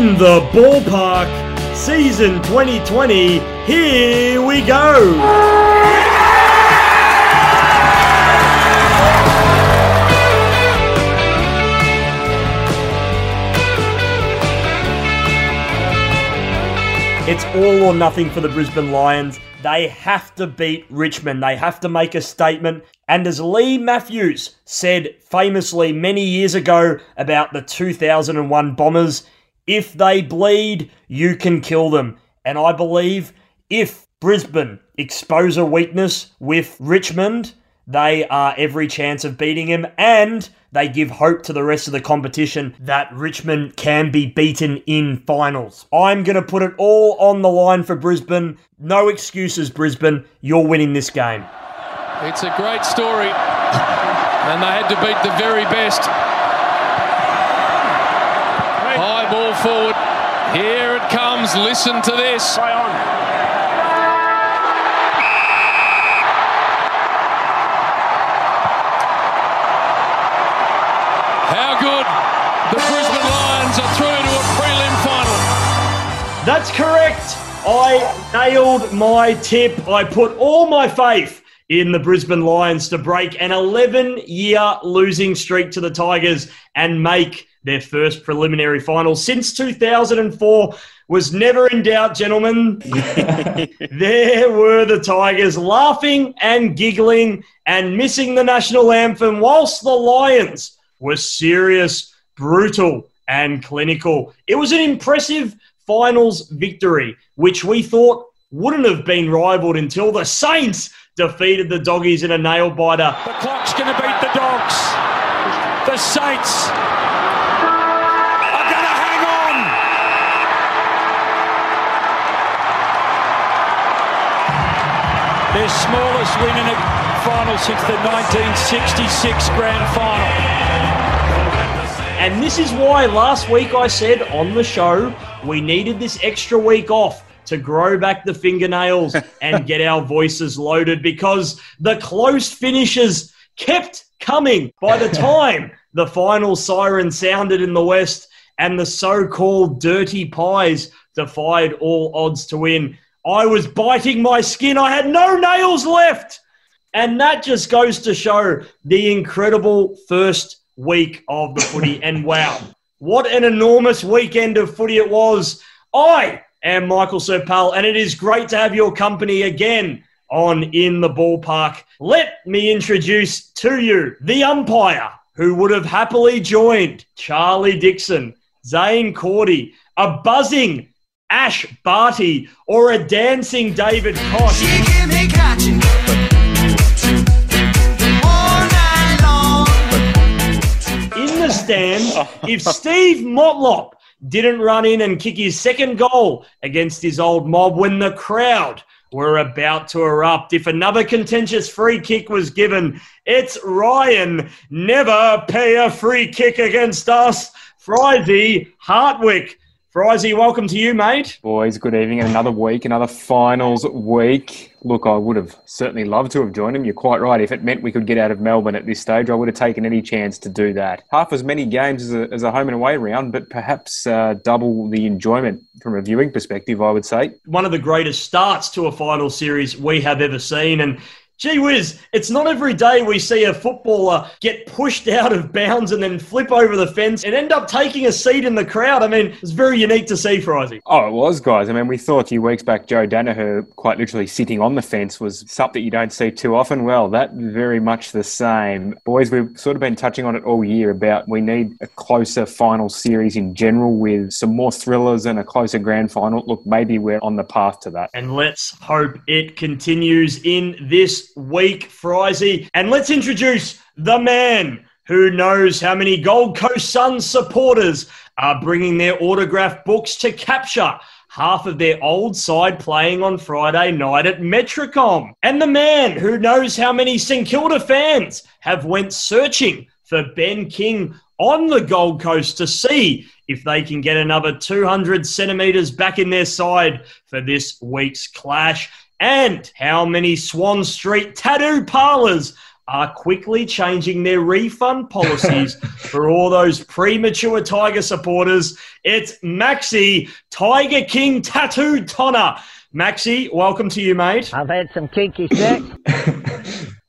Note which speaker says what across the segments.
Speaker 1: In the ballpark, season 2020, here we go. It's all or nothing for the Brisbane Lions. They have to beat Richmond. They have to make a statement. And as Leigh Matthews said famously many years ago about the 2001 Bombers, if they bleed, you can kill them. And I believe if Brisbane expose a weakness with Richmond, they are every chance of beating him. And they give hope to the rest of the competition that Richmond can be beaten in finals. I'm going to put it all on the line for Brisbane. No excuses, Brisbane. You're winning this game.
Speaker 2: It's a great story, and they had to beat the very best. Forward. Here it comes. Listen to this. How good. The Brisbane Lions are through to a prelim final.
Speaker 1: That's correct. I nailed my tip. I put all my faith in the Brisbane Lions to break an 11 year losing streak to the Tigers and make their first preliminary final since 2004 was never in doubt, gentlemen. there were the Tigers laughing and giggling and missing the national anthem, whilst the Lions were serious, brutal, and clinical. It was an impressive finals victory, which we thought wouldn't have been rivaled until the Saints defeated the Doggies in a nail biter.
Speaker 2: The clock's going to beat the dogs. The Saints Their smallest win in a final since the 1966 grand final.
Speaker 1: And this is why last week I said on the show we needed this extra week off to grow back the fingernails and get our voices loaded because the close finishes kept coming by the time the final siren sounded in the West and the so called dirty pies defied all odds to win. I was biting my skin, I had no nails left. And that just goes to show the incredible first week of the footy. and wow, what an enormous weekend of footy it was. I am Michael Serpal, and it is great to have your company again on In the Ballpark. Let me introduce to you the umpire who would have happily joined Charlie Dixon, Zaine Cordy, a buzzing Ash Barty, or a dancing David Koch. in the stand oh. if Steve Motlop didn't run in and kick his second goal against his old mob when the crowd were about to erupt. If another contentious free kick was given, it's Ryan. Never pay a free kick against us. Frizy Hartwick. Frizy, welcome to you, mate.
Speaker 3: Boys, good evening. And another week, another finals week. Look, I would have certainly loved to have joined him. You're quite right. If it meant we could get out of Melbourne at this stage, I would have taken any chance to do that. Half as many games as a, as a home and away round, but perhaps uh, double the enjoyment from a viewing perspective, I would say.
Speaker 1: One of the greatest starts to a final series we have ever seen. And Gee whiz, it's not every day we see a footballer get pushed out of bounds and then flip over the fence and end up taking a seat in the crowd. I mean, it's very unique to see, Frizy.
Speaker 3: Oh, it was, guys. I mean, we thought a few weeks back Joe Daniher quite literally sitting on the fence was something you don't see too often. Well, that very much the same. Boys, we've sort of been touching on it all year about we need a closer final series in general with some more thrillers and a closer grand final. Look, maybe we're on the path to that.
Speaker 1: And let's hope it continues in this week, Frizy. And let's introduce the man who knows how many Gold Coast Suns supporters are bringing their autograph books to capture half of their old side playing on Friday night at Metricon. And the man who knows how many St Kilda fans have went searching for Ben King on the Gold Coast to see if they can get another 200 centimetres back in their side for this week's clash and how many Swan Street tattoo parlors are quickly changing their refund policies for all those premature Tiger supporters. It's Maxi, Tiger King Tattoo Tonner. Maxi, welcome to you, mate.
Speaker 4: I've had some kinky sex.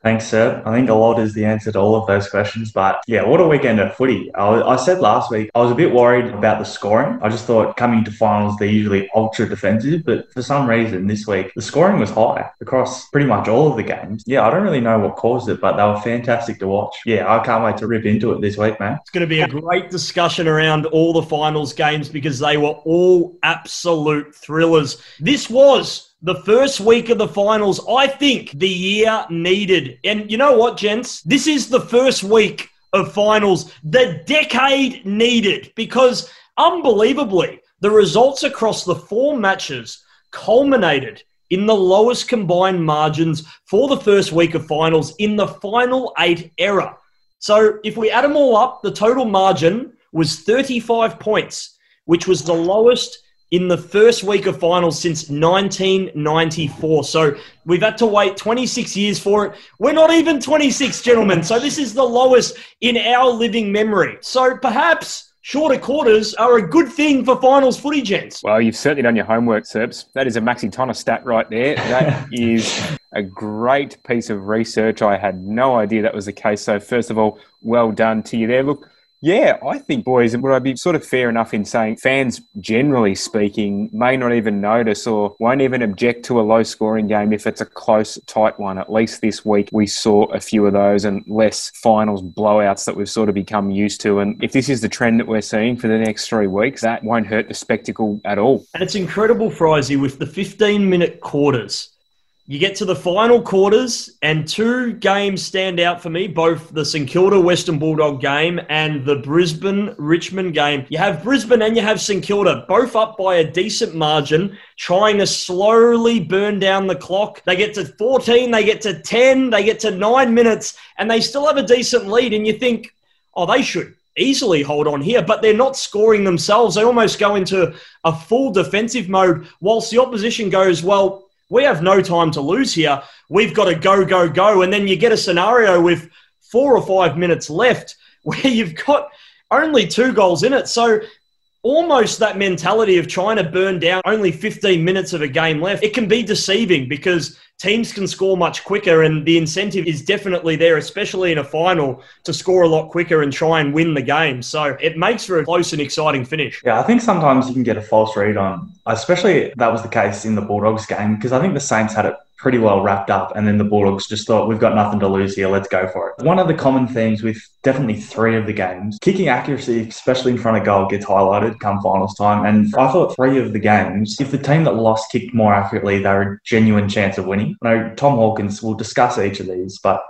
Speaker 5: Thanks, sir. I think a lot is the answer to all of those questions. But yeah, what a weekend of footy. I, I, said last week, I was a bit worried about the scoring. I just thought coming to finals, they're usually ultra defensive. But for some reason, this week, the scoring was high across pretty much all of the games. Yeah, I don't really know what caused it, but they were fantastic to watch. Yeah, I can't wait to rip into it this week, man.
Speaker 1: It's going to be a great discussion around all the finals games because they were all absolute thrillers. This was the first week of the finals, I think the year needed. And you know what, gents? This is the first week of finals the decade needed because unbelievably, the results across the four matches culminated in the lowest combined margins for the first week of finals in the final eight era. So if we add them all up, the total margin was 35 points, which was the lowest in the first week of finals since 1994. So we've had to wait 26 years for it. We're not even 26, gentlemen. So this is the lowest in our living memory. So perhaps shorter quarters are a good thing for finals footy, gents.
Speaker 3: Well, you've certainly done your homework, Serps. That is a Maxi Tonner stat right there. That is a great piece of research. I had no idea that was the case. So first of all, well done to you there. Look, yeah, I think, boys, would I be sort of fair enough in saying fans, generally speaking, may not even notice or won't even object to a low scoring game if it's a close, tight one. At least this week, we saw a few of those and less finals blowouts that we've sort of become used to. And if this is the trend that we're seeing for the next three weeks, that won't hurt the spectacle at all.
Speaker 1: And it's incredible, Frizy, with the 15 minute quarters you get to the final quarters, and two games stand out for me both the St Kilda Western Bulldog game and the Brisbane Richmond game. You have Brisbane and you have St Kilda, both up by a decent margin, trying to slowly burn down the clock. They get to 14, they get to 10, they get to nine minutes, and they still have a decent lead. And you think, oh, they should easily hold on here, but they're not scoring themselves. They almost go into a full defensive mode, whilst the opposition goes, well, we have no time to lose here. We've got to go, go, go. And then you get a scenario with four or five minutes left where you've got only two goals in it. So almost that mentality of trying to burn down only 15 minutes of a game left, it can be deceiving because teams can score much quicker and the incentive is definitely there, especially in a final, to score a lot quicker and try and win the game. So it makes for a close and exciting finish.
Speaker 5: Yeah, I think sometimes you can get a false read on, especially that was the case in the Bulldogs game, because I think the Saints had it pretty well wrapped up. And then the Bulldogs just thought, we've got nothing to lose here. Let's go for it. One of the common themes with definitely three of the games, kicking accuracy, especially in front of goal, gets highlighted come finals time. And I thought three of the games, if the team that lost kicked more accurately, they were a genuine chance of winning. I know Tom Hawkins, we'll discuss each of these, but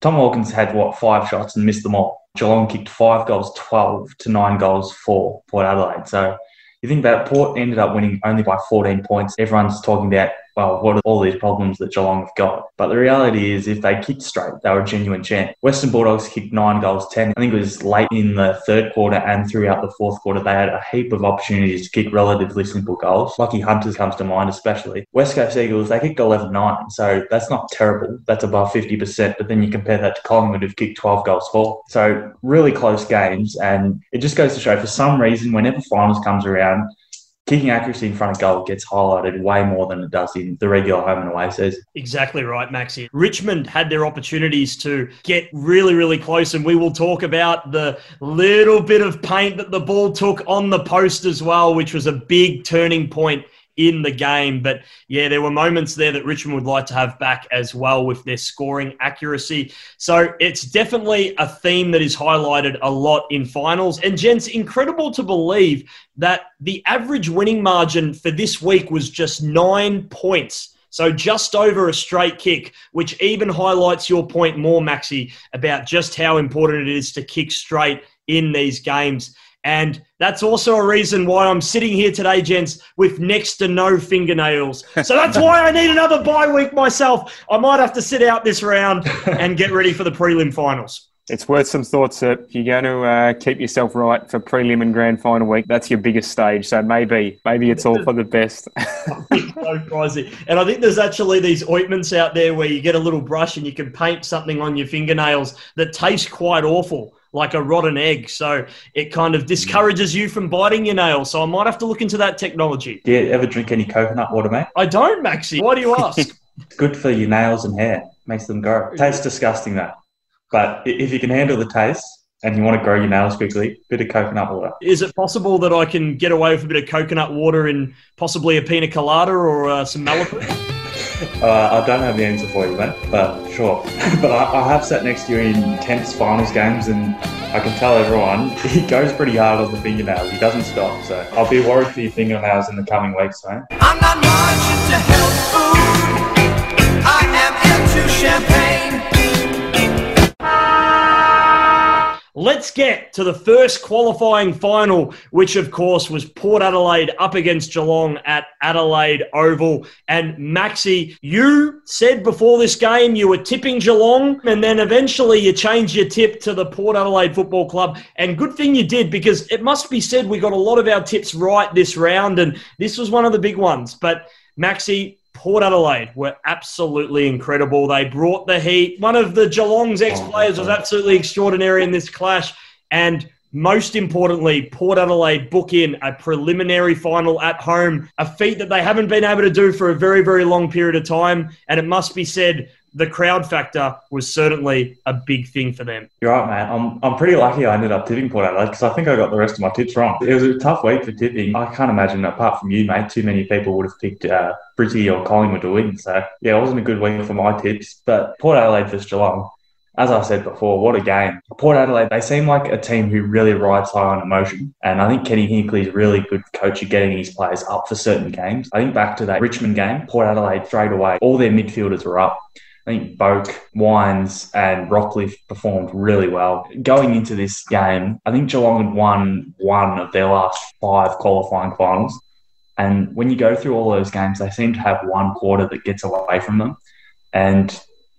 Speaker 5: Tom Hawkins had what five shots and missed them all. Geelong kicked five goals, 12 to nine goals for Port Adelaide. So you think that Port ended up winning only by 14 points. Everyone's talking about well, what are all these problems that Geelong have got? But the reality is, if they kicked straight, they were a genuine chance. Western Bulldogs kicked nine goals, 10. I think it was late in the third quarter and throughout the fourth quarter, they had a heap of opportunities to kick relatively simple goals. Lachie Hunters comes to mind, especially. West Coast Eagles, they kicked 11 9. So that's not terrible. That's above 50%. But then you compare that to Collingwood, who've kicked 12 goals, four. So really close games. And it just goes to show for some reason, whenever finals comes around, kicking accuracy in front of goal gets highlighted way more than it does in the regular home and away season.
Speaker 1: Exactly right, Maxi. Richmond had their opportunities to get really, really close, and we will talk about the little bit of paint that the ball took on the post as well, which was a big turning point in the game. But yeah, there were moments there that Richmond would like to have back as well with their scoring accuracy. So it's definitely a theme that is highlighted a lot in finals. And gents, incredible to believe that the average winning margin for this week was just nine points. So just over a straight kick, which even highlights your point more, Maxi, about just how important it is to kick straight in these games. And that's also a reason why I'm sitting here today, gents, with next to no fingernails. So that's why I need another bye week myself. I might have to sit out this round and get ready for the prelim finals.
Speaker 3: It's worth some thoughts that if you're going to uh, keep yourself right for prelim and grand final week, that's your biggest stage. So maybe maybe it's all for the best.
Speaker 1: so crazy. And I think there's actually these ointments out there where you get a little brush and you can paint something on your fingernails that tastes quite awful like a rotten egg. So it kind of discourages you from biting your nails. So I might have to look into that technology.
Speaker 5: Do you ever drink any coconut water, mate?
Speaker 1: I don't, Maxi. Why do you ask?
Speaker 5: it's good for your nails and hair. Makes them grow. Tastes disgusting, though. But if you can handle the taste, and you want to grow your nails quickly, bit of coconut water.
Speaker 1: Is it possible that I can get away with a bit of coconut water and possibly a pina colada or uh, some Malibu?
Speaker 5: Uh, I don't have the answer for you, mate, but sure. but I, I, have sat next to you in tense finals games, and I can tell everyone he goes pretty hard on the fingernails. He doesn't stop, so I'll be worried for your fingernails in the coming weeks, mate. I'm not much into health food. I am into
Speaker 1: champagne. Let's get to the first qualifying final, which of course was Port Adelaide up against Geelong at Adelaide Oval. And Maxi, you said before this game you were tipping Geelong, and then eventually you changed your tip to the Port Adelaide Football Club. And good thing you did because it must be said we got a lot of our tips right this round, and this was one of the big ones. But Maxi, Port Adelaide were absolutely incredible. They brought the heat. One of the Geelong's oh, ex players was absolutely extraordinary in this clash. And most importantly, Port Adelaide book in a preliminary final at home, a feat that they haven't been able to do for a very, very long period of time. And it must be said, the crowd factor was certainly a big thing for them.
Speaker 5: You're right, man. I'm, I'm pretty lucky I ended up tipping Port Adelaide because I think I got the rest of my tips wrong. It was a tough week for tipping. I can't imagine, apart from you, mate, too many people would have picked uh, Brizzy or Collingwood to win. So, yeah, it wasn't a good week for my tips. But Port Adelaide versus Geelong, as I said before, what a game. Port Adelaide, they seem like a team who really rides high on emotion. And I think Kenny Hinkley is really good coach at getting his players up for certain games. I think back to that Richmond game, Port Adelaide straight away, all their midfielders were up. I think Boak, Wines, and Rockliff performed really well. Going into this game, I think Geelong had won one of their last five qualifying finals. And when you go through all those games, they seem to have one quarter that gets away from them. And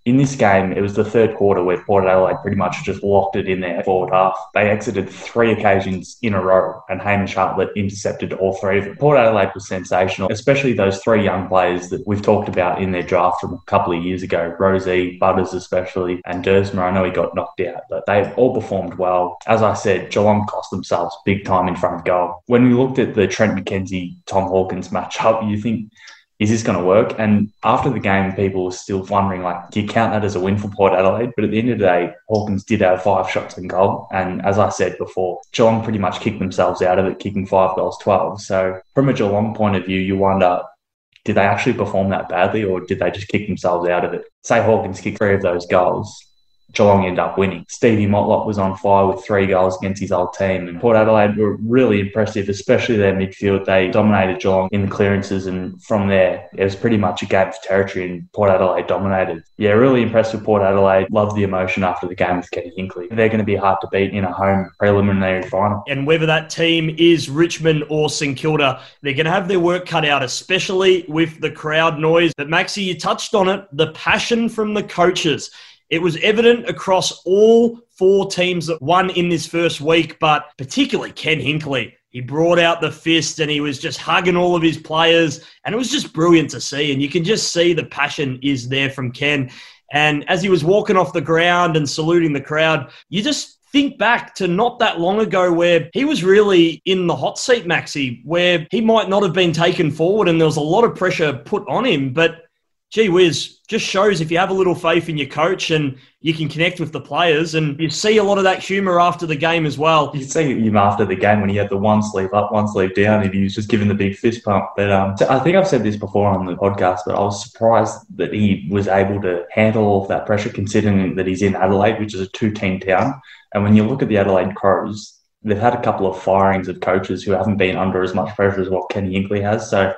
Speaker 5: in this game, it was the third quarter where Port Adelaide pretty much just locked it in their forward half. They exited three occasions in a row, and Hamish Hartlett intercepted all three of them. Port Adelaide was sensational, especially those three young players that we've talked about in their draft from a couple of years ago Rozee, Butters, especially, and Duursma. I know he got knocked out, but they've all performed well. As I said, Geelong cost themselves big time in front of goal. When we looked at the Trent McKenzie Tom Hawkins matchup, you think is this going to work? And after the game, people were still wondering, like, do you count that as a win for Port Adelaide? But at the end of the day, Hawkins did have five shots in goal. And as I said before, Geelong pretty much kicked themselves out of it, kicking five goals, 12. So from a Geelong point of view, you wonder, did they actually perform that badly or did they just kick themselves out of it? Say Hawkins kicked three of those goals Geelong ended up winning. Stevie Motlop was on fire with three goals against his old team. And Port Adelaide were really impressive, especially their midfield. They dominated Geelong in the clearances, and from there, it was pretty much a game for territory, and Port Adelaide dominated. Yeah, really impressed with Port Adelaide. Loved the emotion after the game with Kenny Hinkley. They're going to be hard to beat in a home preliminary final.
Speaker 1: And whether that team is Richmond or St Kilda, they're going to have their work cut out, especially with the crowd noise. But Maxi, you touched on it the passion from the coaches. It was evident across all four teams that won in this first week, but particularly Ken Hinkley. He brought out the fist and he was just hugging all of his players, and it was just brilliant to see. And you can just see the passion is there from Ken. And as he was walking off the ground and saluting the crowd, you just think back to not that long ago where he was really in the hot seat, Maxi, where he might not have been taken forward and there was a lot of pressure put on him. But gee whiz, just shows if you have a little faith in your coach and you can connect with the players. And you see a lot of that humour after the game as well.
Speaker 5: You see him after the game when he had the one sleeve up, one sleeve down, and he was just giving the big fist pump. But um, I think I've said this before on the podcast, but I was surprised that he was able to handle all of that pressure, considering that he's in Adelaide, which is a two team town. And when you look at the Adelaide Crows, they've had a couple of firings of coaches who haven't been under as much pressure as what Kenny Hinkley has. So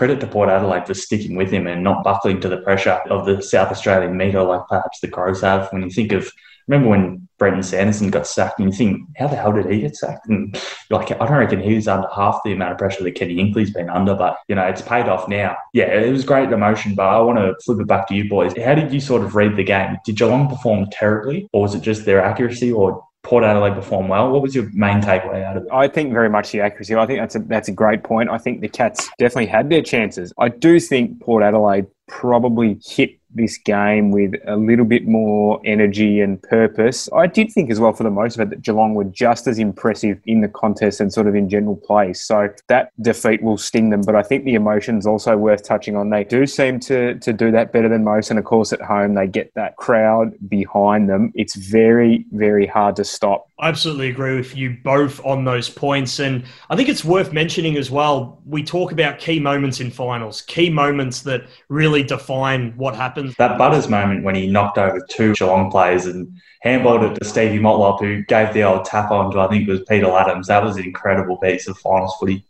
Speaker 5: credit to Port Adelaide for sticking with him and not buckling to the pressure of the South Australian meter like perhaps the Crows have. When you think of, remember when Brenton Sanderson got sacked, and you think, how the hell did he get sacked? And like, I don't reckon he was under half the amount of pressure that Kenny Hinkley's been under, but you know, it's paid off now. Yeah, it was great emotion, but I want to flip it back to you boys. How did you sort of read the game? Did Geelong perform terribly, or was it just their accuracy, or Port Adelaide perform well. What was your main takeaway out of it?
Speaker 3: I think very much the accuracy. I think that's a that's a great point. I think the Cats definitely had their chances. I do think Port Adelaide probably hit this game with a little bit more energy and purpose. I did think as well, for the most of it, that Geelong were just as impressive in the contest and sort of in general play. So that defeat will sting them. But I think the emotions also worth touching on. They do seem to to do that better than most. And of course, at home they get that crowd behind them. It's very very hard to stop.
Speaker 1: I absolutely agree with you both on those points. And I think it's worth mentioning as well. We talk about key moments in finals, key moments that really define what happens.
Speaker 5: That Butters moment when he knocked over two Geelong players and handballed it to Stevie Motlop, who gave the old tap on to, I think it was Peter Ladhams. That was an incredible piece of finals footy.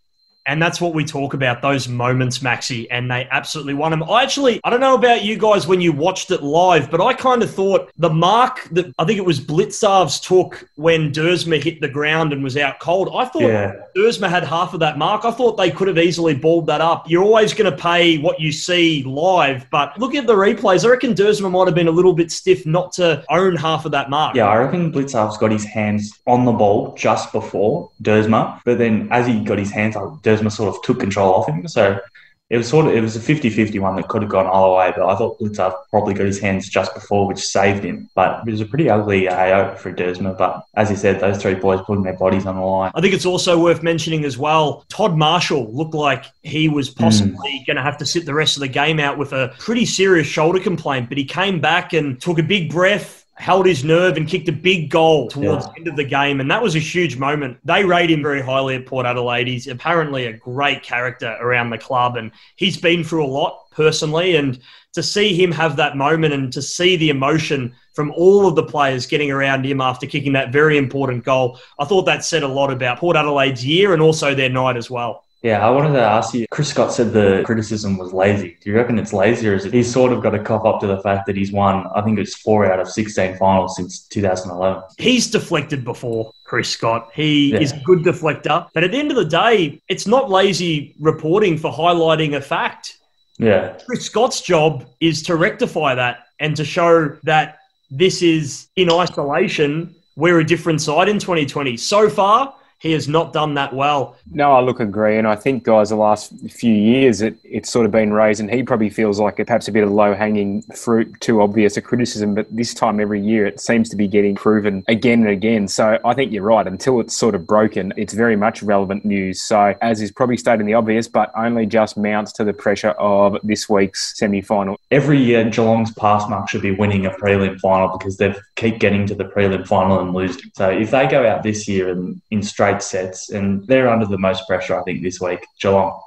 Speaker 1: And that's what we talk about, those moments, Maxi, and they absolutely won them. I actually, I don't know about you guys when you watched it live, but I kind of thought the mark that I think it was Blicavs took when Duursma hit the ground and was out cold, I thought yeah. Duursma had half of that mark. I thought they could have easily balled that up. You're always going to pay what you see live, but look at the replays. I reckon Duursma might have been a little bit stiff not to own half of that mark.
Speaker 5: Yeah, I reckon Blicavs got his hands on the ball just before Duursma, but then as he got his hands on Sort of took control off him. So it was sort of it was a 50-50 one that could have gone either way, but I thought Blicavs probably got his hands just before, which saved him. But it was a pretty ugly AO for Duursma. But as you said, those three boys putting their bodies on the line.
Speaker 1: I think it's also worth mentioning as well. Todd Marshall looked like he was possibly mm. going to have to sit the rest of the game out with a pretty serious shoulder complaint, but he came back and took a big breath held his nerve and kicked a big goal towards yeah. the end of the game. And that was a huge moment. They rate him very highly at Port Adelaide. He's apparently a great character around the club and he's been through a lot personally. And to see him have that moment and to see the emotion from all of the players getting around him after kicking that very important goal, I thought that said a lot about Port Adelaide's year and also their night as well.
Speaker 5: Yeah, I wanted to ask you. Chris Scott said the criticism was lazy. Do you reckon it's lazy, or is it he's sort of got to cop up to the fact that he's won? I think it's four out of sixteen finals since 2011.
Speaker 1: He's deflected before, Chris Scott. He yeah. is a good deflector, but at the end of the day, it's not lazy reporting for highlighting a fact.
Speaker 5: Yeah,
Speaker 1: Chris Scott's job is to rectify that and to show that this is in isolation. We're a different side in 2020. So far, he has not done that well.
Speaker 3: No, I look agree, and I think guys, the last few years it, it's sort of been raised, and he probably feels like it perhaps a bit of low hanging fruit, too obvious a criticism. But this time every year it seems to be getting proven again and again. So I think you're right. Until it's sort of broken, it's very much relevant news. So as is probably stating the obvious, but only just mounts to the pressure of this week's semi final.
Speaker 5: Every year, Geelong's pass mark should be winning a prelim final because they keep getting to the prelim final and losing. So if they go out this year and in straight sets, and they're under the most pressure, I think, this week. Geelong.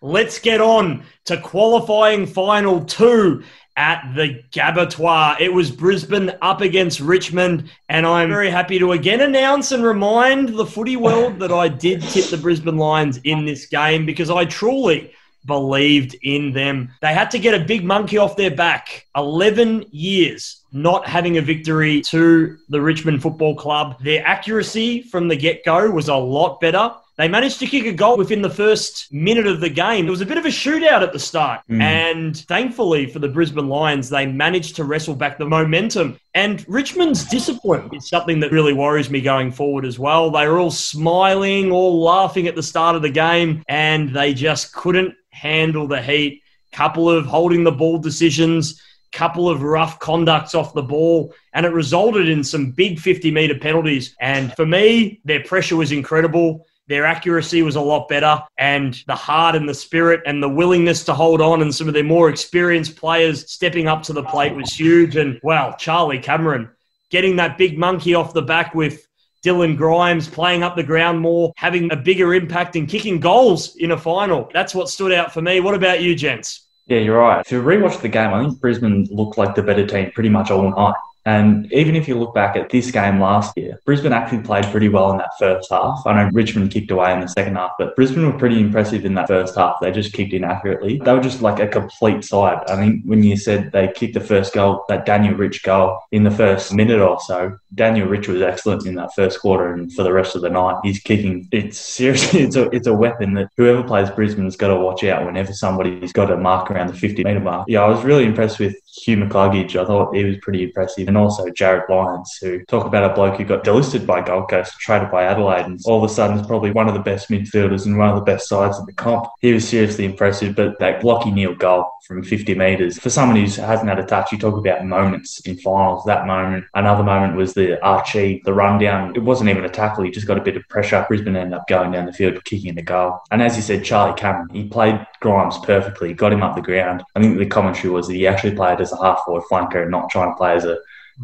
Speaker 1: Let's get on to qualifying final two at the Gabatoir. It was Brisbane up against Richmond, and I'm very happy to again announce and remind the footy world that I did tip the Brisbane Lions in this game because I truly believed in them. They had to get a big monkey off their back. 11 years not having a victory to the Richmond Football Club. Their accuracy from the get go was a lot better. They managed to kick a goal within the first minute of the game. It was a bit of a shootout at the start. Mm. And thankfully for the Brisbane Lions, they managed to wrestle back the momentum. And Richmond's disappointment is something that really worries me going forward as well. They were all smiling, all laughing at the start of the game, and they just couldn't handle the heat. Couple of holding the ball decisions couple of rough conducts off the ball, and it resulted in some big 50 meter penalties. And for me, their pressure was incredible. Their accuracy was a lot better, and the heart and the spirit and the willingness to hold on, and some of their more experienced players stepping up to the plate was huge. And well, Charlie Cameron getting that big monkey off the back with Dylan Grimes playing up the ground more, having a bigger impact and kicking goals in a final. That's what stood out for me. What about you, gents?
Speaker 5: Yeah, you're right. To rewatch the game, I think Brisbane looked like the better team pretty much all night. And even if you look back at this game last year, Brisbane actually played pretty well in that first half. I know Richmond kicked away in the second half, but Brisbane were pretty impressive in that first half. They just kicked in accurately. They were just like a complete side. I think when you said they kicked the first goal, that Daniel Rich goal in the first minute or so, Daniel Rich was excellent in that first quarter, and for the rest of the night, he's kicking. It's seriously, it's a it's a weapon that whoever plays Brisbane's got to watch out whenever somebody's got a mark around the 50 metre mark. Yeah, I was really impressed with Hugh McCluggage. I thought he was pretty impressive. And also Jarryd Lyons, who talk about a bloke who got delisted by Gold Coast, traded by Adelaide, and all of a sudden is probably one of the best midfielders and one of the best sides in the comp. He was seriously impressive. But that Lachie Neale goal from 50 metres, for someone who hasn't had a touch, you talk about moments in finals. That moment, another moment was the Archie, the rundown. It wasn't even a tackle. He just got a bit of pressure. Brisbane ended up going down the field, kicking the goal. And as you said, Charlie Cameron, he played Grimes perfectly, got him up the ground. I think the commentary was that he actually played as a half forward flanker and not trying to play as a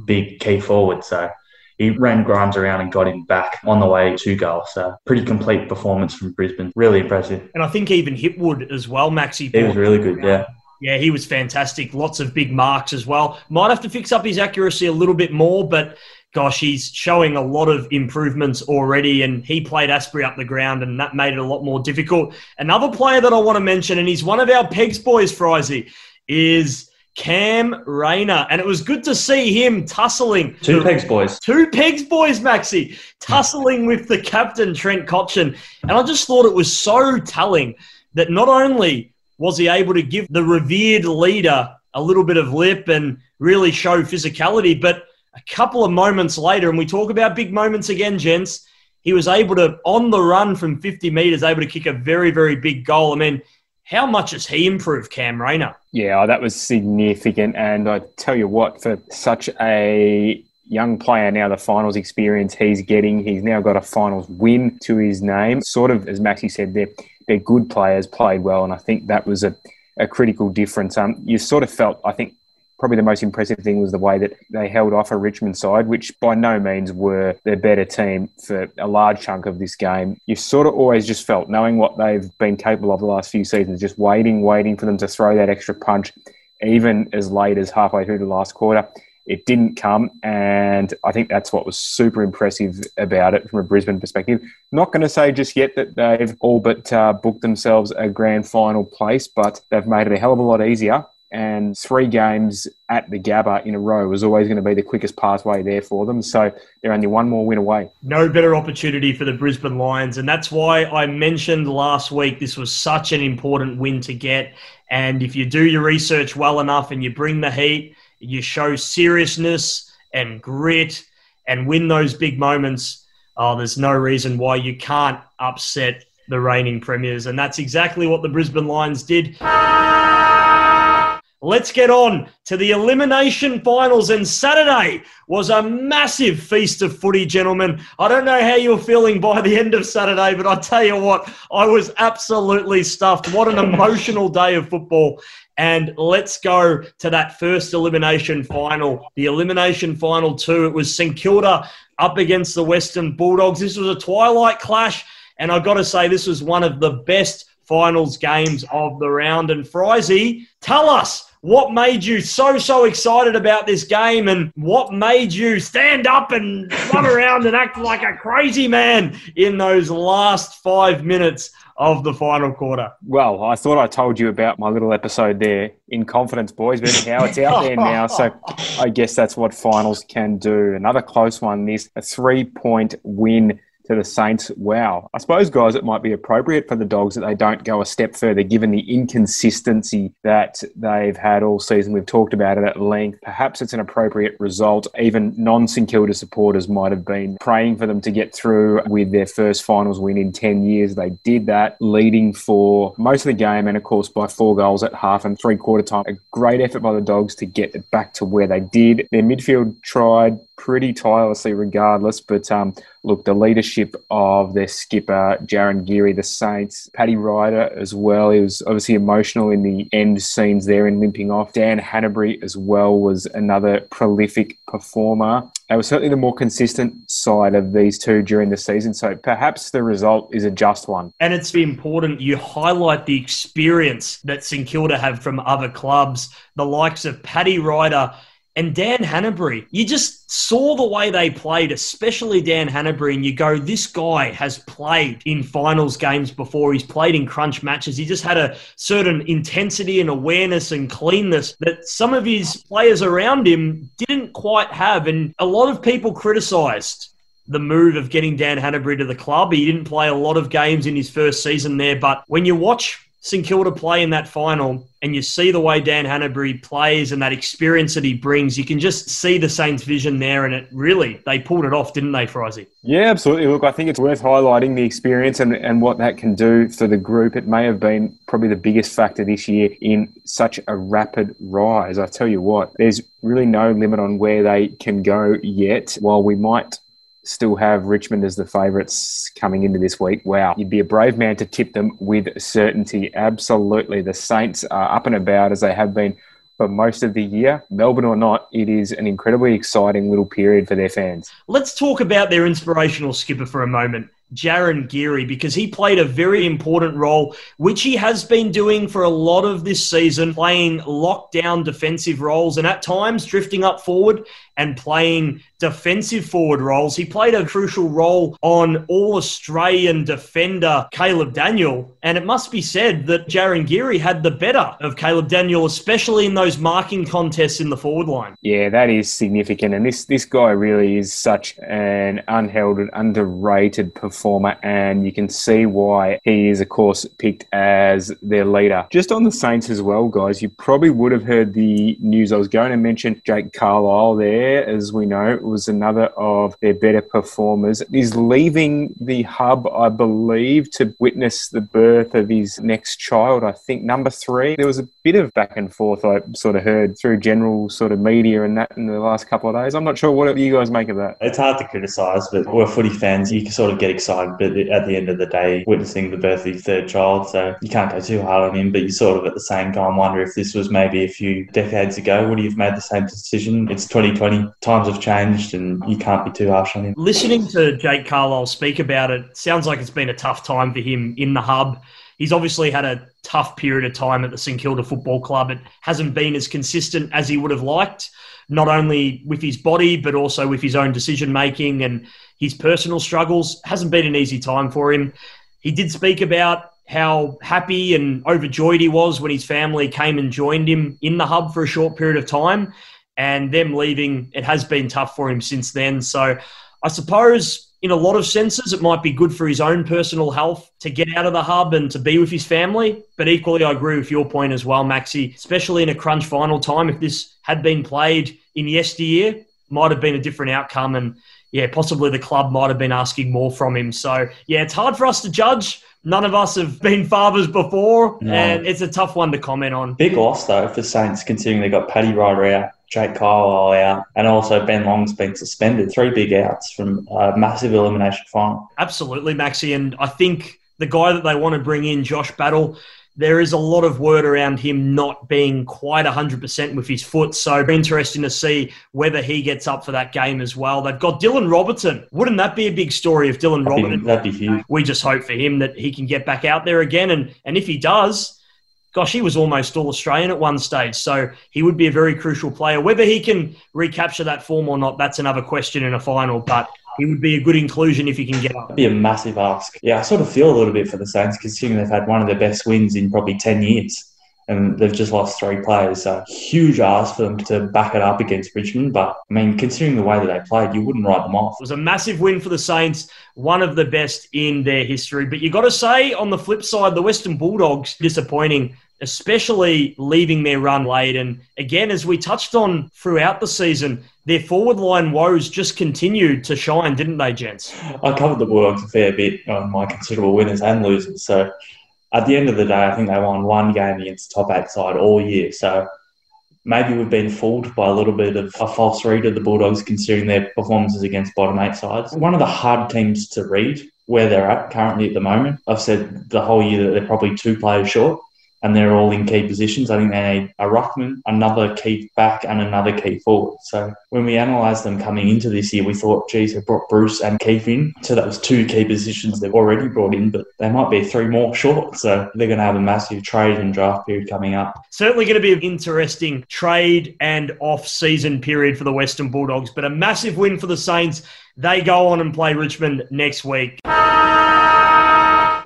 Speaker 5: big key forward. So he ran Grimes around and got him back on the way to goal. So pretty complete performance from Brisbane. Really impressive.
Speaker 1: And I think even Hipwood as well, Maxi.
Speaker 5: He was really good, yeah.
Speaker 1: Yeah, he was fantastic. Lots of big marks as well. Might have to fix up his accuracy a little bit more, but gosh, he's showing a lot of improvements already. And he played Astbury up the ground, and that made it a lot more difficult. Another player that I want to mention, and he's one of our Pegs boys, Frizy, is Cam Rayner. And it was good to see him tussling.
Speaker 5: Two Pegs boys.
Speaker 1: Two Pegs boys, Maxi, tussling with the captain, Trent Cotchin. And I just thought it was so telling that not only was he able to give the revered leader a little bit of lip and really show physicality, but a couple of moments later, and we talk about big moments again, gents, he was able to, on the run from 50 metres, able to kick a very, very big goal. I mean, how much has he improved, Cam Rayner?
Speaker 3: Yeah, that was significant. And I tell you what, for such a young player now, the finals experience he's getting, he's now got a finals win to his name. Sort of, as Maxie said, they're, they're good players, played well. And I think that was a, a critical difference. Um, you sort of felt, I think, probably the most impressive thing was the way that they held off a Richmond side, which by no means were the better team for a large chunk of this game. You sort of always just felt, knowing what they've been capable of the last few seasons, just waiting, waiting for them to throw that extra punch, even as late as halfway through the last quarter. It didn't come, and I think that's what was super impressive about it from a Brisbane perspective. Not going to say just yet that they've all but uh, booked themselves a grand final place, but they've made it a hell of a lot easier and three games at the Gabba in a row was always going to be the quickest pathway there for them. So they're only one more win away.
Speaker 1: No better opportunity for the Brisbane Lions. And that's why I mentioned last week this was such an important win to get. And if you do your research well enough and you bring the heat, you show seriousness and grit and win those big moments, oh, there's no reason why you can't upset the reigning premiers. And that's exactly what the Brisbane Lions did. Let's get on to the elimination finals. And Saturday was a massive feast of footy, gentlemen. I don't know how you're feeling by the end of Saturday, but I tell you what, I was absolutely stuffed. What an emotional day of football. And let's go to that first elimination final. The elimination final, two. It was St Kilda up against the Western Bulldogs. This was a twilight clash. And I've got to say, this was one of the best finals games of the round. And Frizy, tell us what made you so, so excited about this game and what made you stand up and run around and act like a crazy man in those last five minutes of the final quarter?
Speaker 3: Well, I thought I told you about my little episode there in confidence, boys, but how it's out there now. So I guess that's what finals can do. Another close one, this a three point win to the Saints. Wow. I suppose, guys, it might be appropriate for the Dogs that they don't go a step further given the inconsistency that they've had all season. We've talked about it at length. Perhaps it's an appropriate result. Even non St Kilda supporters might have been praying for them to get through with their first finals win in 10 years. They did that, leading for most of the game and, of course, by four goals at half and three quarter time. A great effort by the Dogs to get it back to where they did. Their midfield tried pretty tirelessly regardless. But um, look, the leadership of their skipper, Jarryn Geary, the Saints, Paddy Ryder as well. He was obviously emotional in the end scenes there and limping off. Dan Hannebery as well was another prolific performer. They were certainly the more consistent side of these two during the season. So perhaps the result is a just one.
Speaker 1: And it's important you highlight the experience that St Kilda have from other clubs, the likes of Paddy Ryder And Dan Hannebery, you just saw the way they played, especially Dan Hannebery, and you go, this guy has played in finals games before. He's played in crunch matches. He just had a certain intensity and awareness and cleanness that some of his players around him didn't quite have. And a lot of people criticised the move of getting Dan Hannebery to the club. He didn't play a lot of games in his first season there, but when you watch St Kilda play in that final and you see the way Dan Hannebery plays and that experience that he brings, you can just see the Saints' vision there. And it really, they pulled it off, didn't they, Frizy?
Speaker 3: Yeah, absolutely. Look, I think it's worth highlighting the experience and, and what that can do for the group. It may have been probably the biggest factor this year in such a rapid rise. I tell you what, there's really no limit on where they can go yet. While we might still have Richmond as the favourites coming into this week. Wow, you'd be a brave man to tip them with certainty. Absolutely. The Saints are up and about as they have been for most of the year. Melbourne or not, it is an incredibly exciting little period for their fans.
Speaker 1: Let's talk about their inspirational skipper for a moment. Jarryn Geary because he played a very important role, which he has been doing for a lot of this season, playing lockdown defensive roles and at times drifting up forward and playing defensive forward roles. He played a crucial role on All Australian defender Caleb Daniel. And it must be said that Jarryn Geary had the better of Caleb Daniel, especially in those marking contests in the forward line.
Speaker 3: Yeah, that is significant. And this, this guy really is such an unheralded, underrated performer. And you can see why he is, of course, picked as their leader. Just on the Saints as well, guys, you probably would have heard the news. I was going to mention Jake Carlisle there, as we know was another of their better performers. He's leaving the hub, I believe, to witness the birth of his next child. I think number three. There was a bit of back and forth I sort of heard through general sort of media and that in the last couple of days. I'm not sure what you guys make of that.
Speaker 5: It's hard to criticise, but we're footy fans. You can sort of get excited, but at the end of the day, witnessing the birth of your third child, so you can't go too hard on him. But you sort of at the same time wonder if this was maybe a few decades ago, would he have made the same decision? It's 2020. Times have changed and you can't be too harsh on him.
Speaker 1: Listening to Jake Carlisle speak about it sounds like it's been a tough time for him in the hub. He's obviously had a tough period of time at the St Kilda Football Club. It hasn't been as consistent as he would have liked, not only with his body, but also with his own decision making and his personal struggles. Hasn't been an easy time for him. He did speak about how happy and overjoyed he was when his family came and joined him in the hub for a short period of time and them leaving, it has been tough for him since then. So I suppose in a lot of senses, it might be good for his own personal health to get out of the hub and to be with his family. But equally, I agree with your point as well, Maxi, especially in a crunch final time. If this had been played in yesteryear, might have been a different outcome. And yeah, possibly the club might have been asking more from him. So yeah, it's hard for us to judge. None of us have been fathers before, no. and it's a tough one to comment on.
Speaker 5: Big loss though for Saints, considering they got Paddy Ryder Jake Carlisle out, and also Ben Long's been suspended. Three big outs from a massive elimination final.
Speaker 1: Absolutely, Maxi. And I think the guy that they want to bring in, Josh Battle, there is a lot of word around him not being quite 100% with his foot. So interesting to see whether he gets up for that game as well. They've got Dylan Roberton. Wouldn't that be a big story if Dylan Roberton?
Speaker 5: Be, that'd be huge.
Speaker 1: We just hope for him that he can get back out there again. And, and if he does, gosh, he was almost all Australian at one stage. So he would be a very crucial player. Whether he can recapture that form or not, that's another question in a final. But he would be a good inclusion if he can get up.
Speaker 5: It'd be a massive ask. Yeah, I sort of feel a little bit for the Saints considering they've had one of their best wins in probably 10 years. And they've just lost three players. So huge ask for them to back it up against Richmond. But I mean, considering the way that they played, you wouldn't write them off.
Speaker 1: It was a massive win for the Saints, one of the best in their history. But you got to say, on the flip side, the Western Bulldogs disappointing especially leaving their run late. And again, as we touched on throughout the season, their forward line woes just continued to shine, didn't they, gents?
Speaker 5: I covered the Bulldogs a fair bit on my considerable winners and losers. So at the end of the day, I think they won one game against the top eight side all year. So maybe we've been fooled by a little bit of a false read of the Bulldogs considering their performances against bottom eight sides. One of the hard teams to read where they're at currently at the moment. I've said the whole year that they're probably two players short and they're all in key positions. I think they need a ruckman, another key back, and another key forward. So when we analysed them coming into this year, we thought, geez, they brought Bruce and Keath in. So that was two key positions they've already brought in, but they might be three more short. So they're going to have a massive trade and draft period coming up.
Speaker 1: Certainly going to be an interesting trade and off-season period for the Western Bulldogs, but a massive win for the Saints. They go on and play Richmond next week.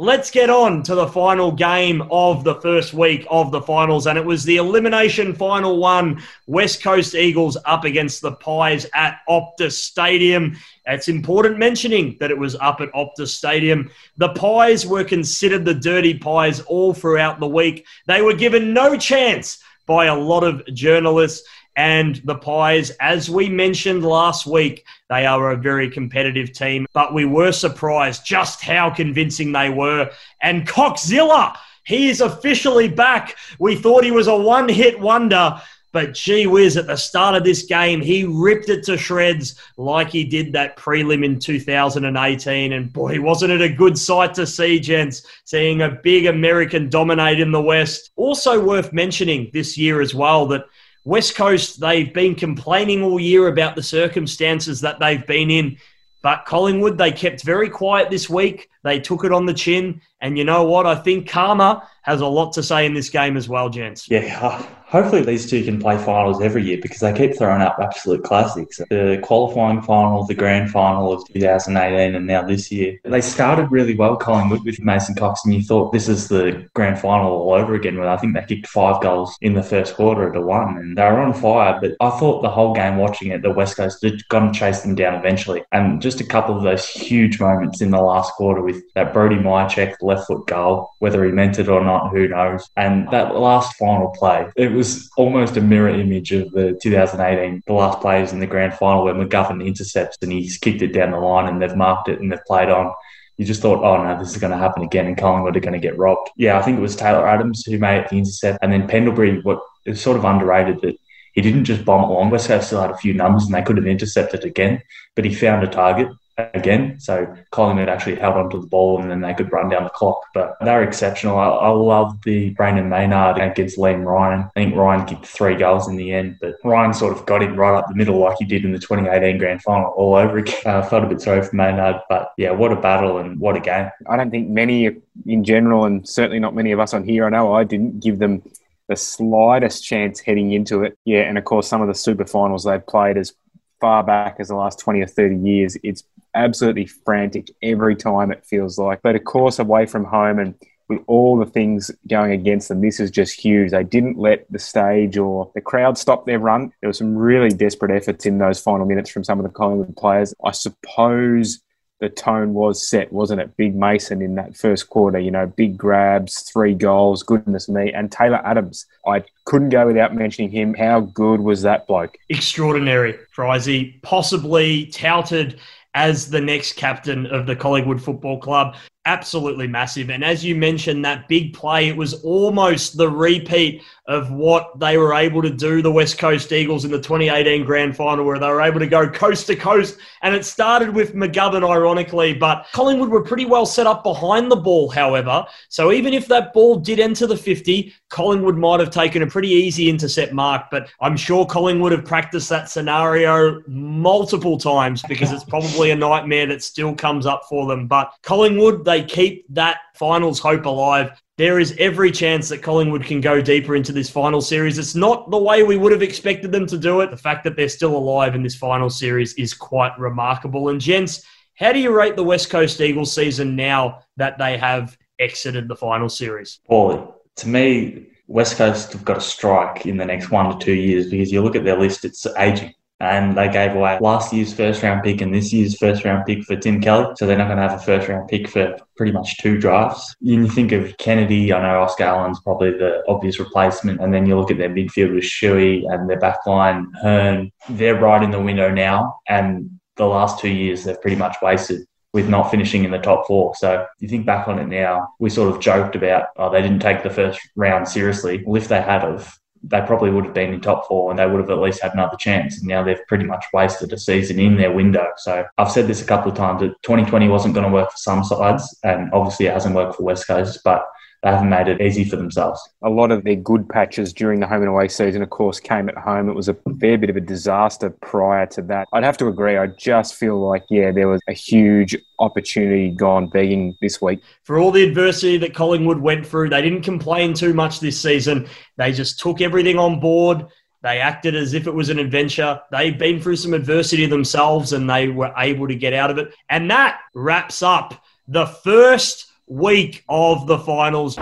Speaker 1: Let's get on to the final game of the first week of the finals, and it was the elimination final one West Coast Eagles up against the Pies at Optus Stadium. It's important mentioning that it was up at Optus Stadium. The Pies were considered the dirty Pies all throughout the week. They were given no chance by a lot of journalists. And the Pies, as we mentioned last week, they are a very competitive team, but we were surprised just how convincing they were. And Coxzilla, he is officially back. We thought he was a one hit wonder. But gee whiz, at the start of this game, he ripped it to shreds like he did that prelim in 2018. And boy, wasn't it a good sight to see, gents, seeing a big American dominate in the West. Also worth mentioning this year as well that West Coast, they've been complaining all year about the circumstances that they've been in. But Collingwood, they kept very quiet this week. They took it on the chin. And you know what? I think karma has a lot to say in this game as well, gents.
Speaker 5: Yeah, uh, hopefully these two can play finals every year because they keep throwing up absolute classics. The qualifying final, the grand final of 2018, and now this year. They started really well, Collingwood, with Mason Cox, and you thought this is the grand final all over again. Well, I think they kicked five goals in the first quarter to one, and they were on fire. But I thought the whole game watching it, the West Coast had gone to chase them down eventually. And just a couple of those huge moments in the last quarter with that Brody Mihocek left foot goal, whether he meant it or not, who knows. And that last final play, it was almost a mirror image of the 2018, the last players in the grand final where McGovern intercepts and he's kicked it down the line and they've marked it and they've played on. You just thought, oh no, this is going to happen again, and Collingwood are going to get robbed. Yeah, I think it was Taylor Adams who made the intercept, and then Pendlebury. What is sort of underrated that he didn't just bomb it long. West Coast still had a few numbers, and they could have intercepted again, but he found a target again. So Collingwood actually held onto the ball and then they could run down the clock. But they're exceptional. I, I love the Brayden Maynard against Liam Ryan. I think Ryan kicked three goals in the end, but Ryan sort of got him right up the middle like he did in the 2018 grand final all over again. I uh, felt a bit sorry for Maynard, but yeah, what a battle and what a game.
Speaker 3: I don't think many in general, and certainly not many of us on here, I know I didn't give them the slightest chance heading into it. Yeah, and of course, some of the super finals they've played as far back as the last 20 or 30 years, it's absolutely frantic every time it feels like. But of course, away from home and with all the things going against them, this is just huge. They didn't let the stage or the crowd stop their run. There were some really desperate efforts in those final minutes from some of the Collingwood players. I suppose the tone was set, wasn't it? Big Mason in that first quarter, you know, big grabs, three goals, goodness me. And Taylor Adams, I couldn't go without mentioning him. How good was that bloke?
Speaker 1: Extraordinary, Frizy. Possibly touted as the next captain of the Collingwood Football Club absolutely massive. And as you mentioned, that big play, it was almost the repeat of what they were able to do, the West Coast Eagles, in the 2018 grand final, where they were able to go coast to coast. And it started with McGovern, ironically, but Collingwood were pretty well set up behind the ball, however. So even if that ball did enter the 50, Collingwood might have taken a pretty easy intercept mark. But I'm sure Collingwood have practiced that scenario multiple times because it's probably a nightmare that still comes up for them. But Collingwood, they they keep that finals hope alive, there is every chance that Collingwood can go deeper into this final series. It's not the way we would have expected them to do it. The fact that they're still alive in this final series is quite remarkable. And, gents, how do you rate the West Coast Eagles season now that they have exited the final series?
Speaker 5: Poorly. To me, West Coast have got to strike in the next one to two years because you look at their list, it's aging and they gave away last year's first round pick and this year's first round pick for Tim Kelly. So they're not going to have a first round pick for pretty much two drafts. You think of Kennedy, I know Oscar Allen's probably the obvious replacement. And then you look at their midfield with Shuey and their backline, Hurn. They're right in the window now. And the last two years, they've pretty much wasted with not finishing in the top four. So you think back on it now, we sort of joked about, oh, they didn't take the first round seriously. Well, if they had of, they probably would have been in top four and they would have at least had another chance. And now they've pretty much wasted a season in their window. So I've said this a couple of times that 2020 wasn't going to work for some sides, and obviously it hasn't worked for West Coast, but they haven't made it easy for themselves.
Speaker 3: A lot of their good patches during the home and away season, of course, came at home. It was a fair bit of a disaster prior to that. I'd have to agree. I just feel like, yeah, there was a huge opportunity gone begging this week.
Speaker 1: For all the adversity that Collingwood went through, they didn't complain too much this season. They just took everything on board. They acted as if it was an adventure. They've been through some adversity themselves and they were able to get out of it. And that wraps up the first week of the finals.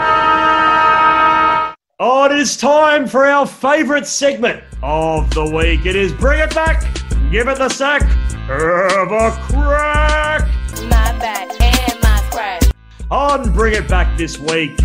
Speaker 1: Oh, it is time for our favourite segment of the week. It is Bring It Back, Give It the Sack, Have a Crack.
Speaker 4: My back and my crack.
Speaker 1: On Bring It Back this week,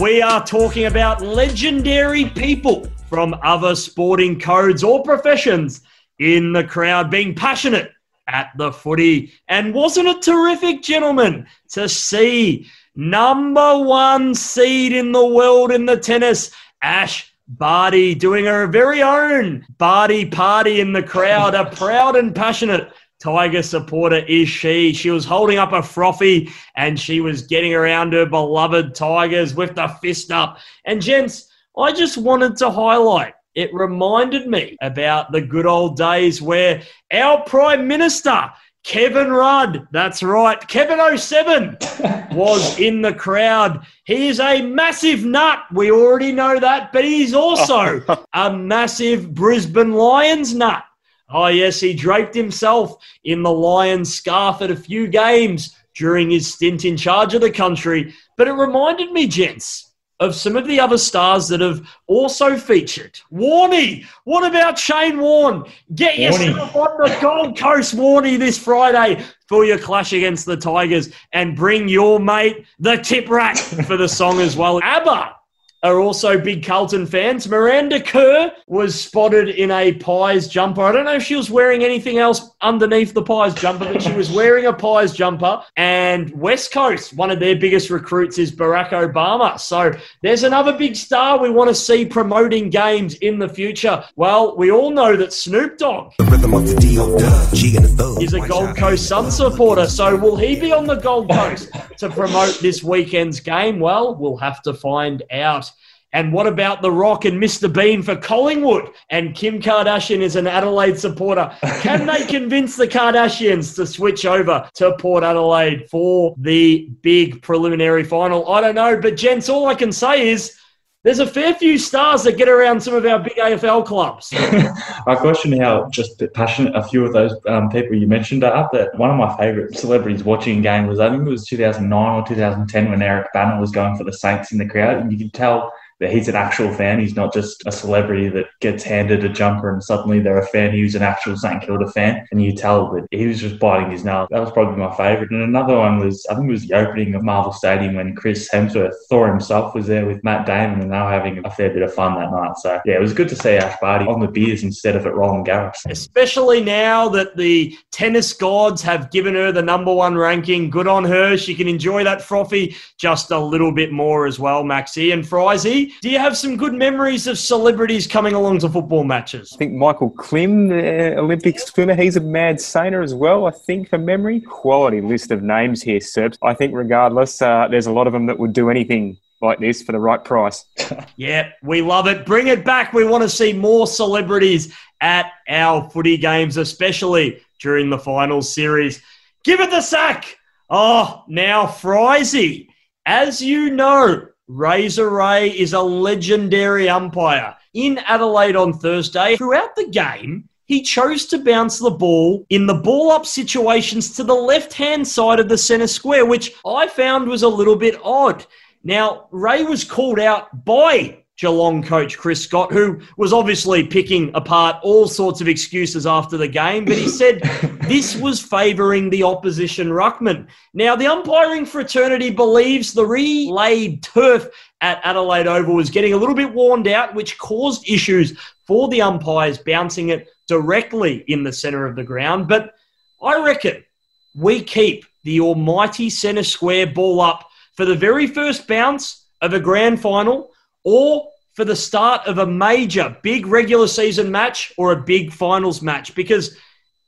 Speaker 1: we are talking about legendary people from other sporting codes or professions in the crowd being passionate at the footy. And wasn't it terrific, gentlemen, to see number one seed in the world in the tennis, Ash Barty, doing her very own Barty party in the crowd. A proud and passionate Tiger supporter is she. She was holding up a frothy and she was getting around her beloved Tigers with the fist up. And, gents, I just wanted to highlight it reminded me about the good old days where our Prime Minister, Kevin Rudd, that's right, Kevin 07 was in the crowd. He is a massive nut. We already know that, but he's also a massive Brisbane Lions nut. Oh, yes, he draped himself in the Lions scarf at a few games during his stint in charge of the country. But it reminded me, gents, of some of the other stars that have also featured. Warney, what about Shane Warne? Get yourself on the Gold Coast, Warney, this Friday for your clash against the Tigers and bring your mate, the Tip Rat, for the song as well. ABBA are also big Carlton fans. Miranda Kerr was spotted in a Pies jumper. I don't know if she was wearing anything else underneath the Pies jumper, but she was wearing a Pies jumper. And West Coast, one of their biggest recruits is Barack Obama. So there's another big star we want to see promoting games in the future. Well, we all know that Snoop Dogg is a Gold Coast Sun supporter. So will he be on the Gold Coast to promote this weekend's game? Well, we'll have to find out. And what about The Rock and Mr. Bean for Collingwood? And Kim Kardashian is an Adelaide supporter. Can they convince the Kardashians to switch over to Port Adelaide for the big preliminary final? I don't know, but gents, all I can say is there's a fair few stars that get around some of our big AFL clubs.
Speaker 5: I question how just passionate a few of those um, people you mentioned are up there. One of my favourite celebrities watching a game was, I think it was 2009 or 2010 when Eric Bana was going for the Saints in the crowd. And you could tell that he's an actual fan. He's not just a celebrity that gets handed a jumper and suddenly they're a fan who's an actual St Kilda fan. And you tell that he was just biting his nails. That was probably my favourite. And another one was, I think it was the opening of Marvel Stadium when Chris Hemsworth, Thor himself, was there with Matt Damon and they were having a fair bit of fun that night. So yeah, it was good to see Ash Barty on the beers instead of at Roland Garros.
Speaker 1: Especially now that the tennis gods have given her the number one ranking. Good on her. She can enjoy that frothy just a little bit more as well, Maxi. And Frizy, do you have some good memories of celebrities coming along to football matches?
Speaker 3: I think Michael Klim, the Olympic swimmer, he's a mad saner as well, I think, from memory. Quality list of names here, Serps. I think, regardless, uh, there's a lot of them that would do anything like this for the right price.
Speaker 1: yeah, we love it. Bring it back. We want to see more celebrities at our footy games, especially during the finals series. Give it the sack. Oh, now Frizy. As you know, Razor Ray is a legendary umpire. In Adelaide on Thursday, throughout the game, he chose to bounce the ball in the ball up situations to the left hand side of the centre square, which I found was a little bit odd. Now, Ray was called out by Geelong coach Chris Scott, who was obviously picking apart all sorts of excuses after the game, but he said this was favouring the opposition ruckman. Now, the umpiring fraternity believes the relayed turf at Adelaide Oval was getting a little bit worn out, which caused issues for the umpires bouncing it directly in the centre of the ground. But I reckon we keep the almighty centre square ball up for the very first bounce of a grand final or for the start of a major big regular season match or a big finals match because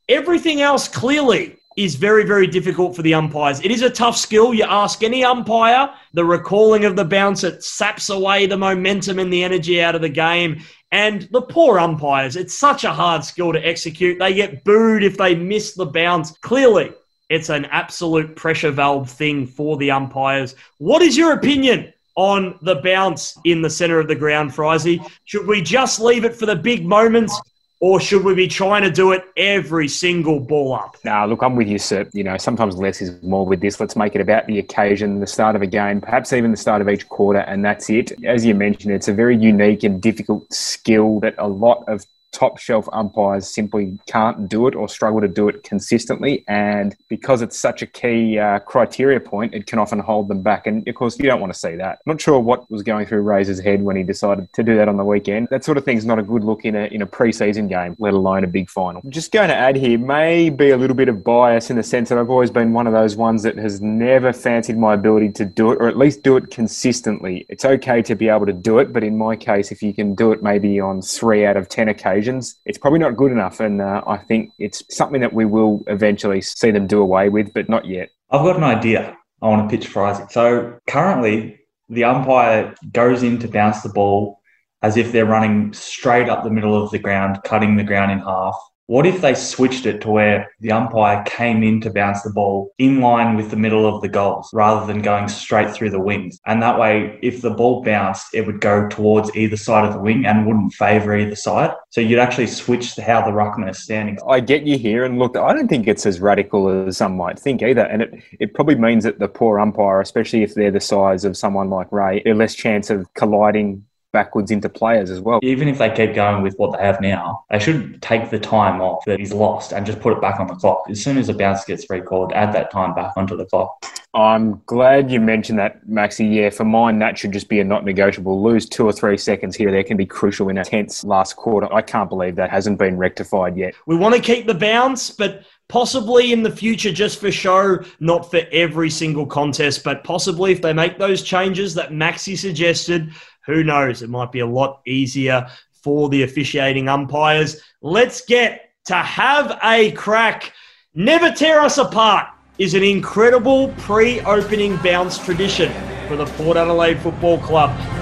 Speaker 1: everything else clearly is very, very difficult for the umpires. It is a tough skill. You ask any umpire, the recalling of the bounce, it saps away the momentum and the energy out of the game. And the poor umpires, it's such a hard skill to execute. They get booed if they miss the bounce. Clearly, it's an absolute pressure valve thing for the umpires. What is your opinion on the bounce in the center of the ground, Frizy? Should we just leave it for the big moments? Or should we be trying to do it every single ball up?
Speaker 3: Nah, look, I'm with you, sir. You know, sometimes less is more with this. Let's make it about the occasion, the start of a game, perhaps even the start of each quarter, and that's it. As you mentioned, it's a very unique and difficult skill that a lot of top shelf umpires simply can't do it or struggle to do it consistently. And because it's such a key uh, criteria point, it can often hold them back. And of course, you don't want to see that. I'm not sure what was going through Razor's head when he decided to do that on the weekend. That sort of thing's not a good look in a, in a preseason game, let alone a big final. Just going to add here, may be a little bit of bias in the sense that I've always been one of those ones that has never fancied my ability to do it, or at least do it consistently. It's okay to be able to do it, but in my case, if you can do it maybe on three out of 10 occasions, occasions, it's probably not good enough. And uh, I think it's something that we will eventually see them do away with, but not yet.
Speaker 5: I've got an idea I want to pitch for Isaac. So currently, the umpire goes in to bounce the ball as if they're running straight up the middle of the ground, cutting the ground in half. What if they switched it to where the umpire came in to bounce the ball in line with the middle of the goals rather than going straight through the wings? And that way, if the ball bounced, it would go towards either side of the wing and wouldn't favour either side. So you'd actually switch how the ruckman is standing.
Speaker 3: I get you here, and look, I don't think it's as radical as some might think either. And it, it probably means that the poor umpire, especially if they're the size of someone like Ray, they're less chance of colliding backwards into players as well.
Speaker 5: Even if they keep going with what they have now, they should take the time off that he's lost and just put it back on the clock. As soon as a bounce gets recalled, add that time back onto the clock.
Speaker 3: I'm glad you mentioned that, Maxi. Yeah, for mine, that should just be a not negotiable. Lose two or three seconds here there can be crucial in a tense last quarter. I can't believe that hasn't been rectified yet.
Speaker 1: We want to keep the bounce, but possibly in the future just for show, not for every single contest, but possibly if they make those changes that Maxi suggested, who knows? It might be a lot easier for the officiating umpires. Let's get to have a crack. Never tear us apart is an incredible pre opening bounce tradition for the Port Adelaide Football Club.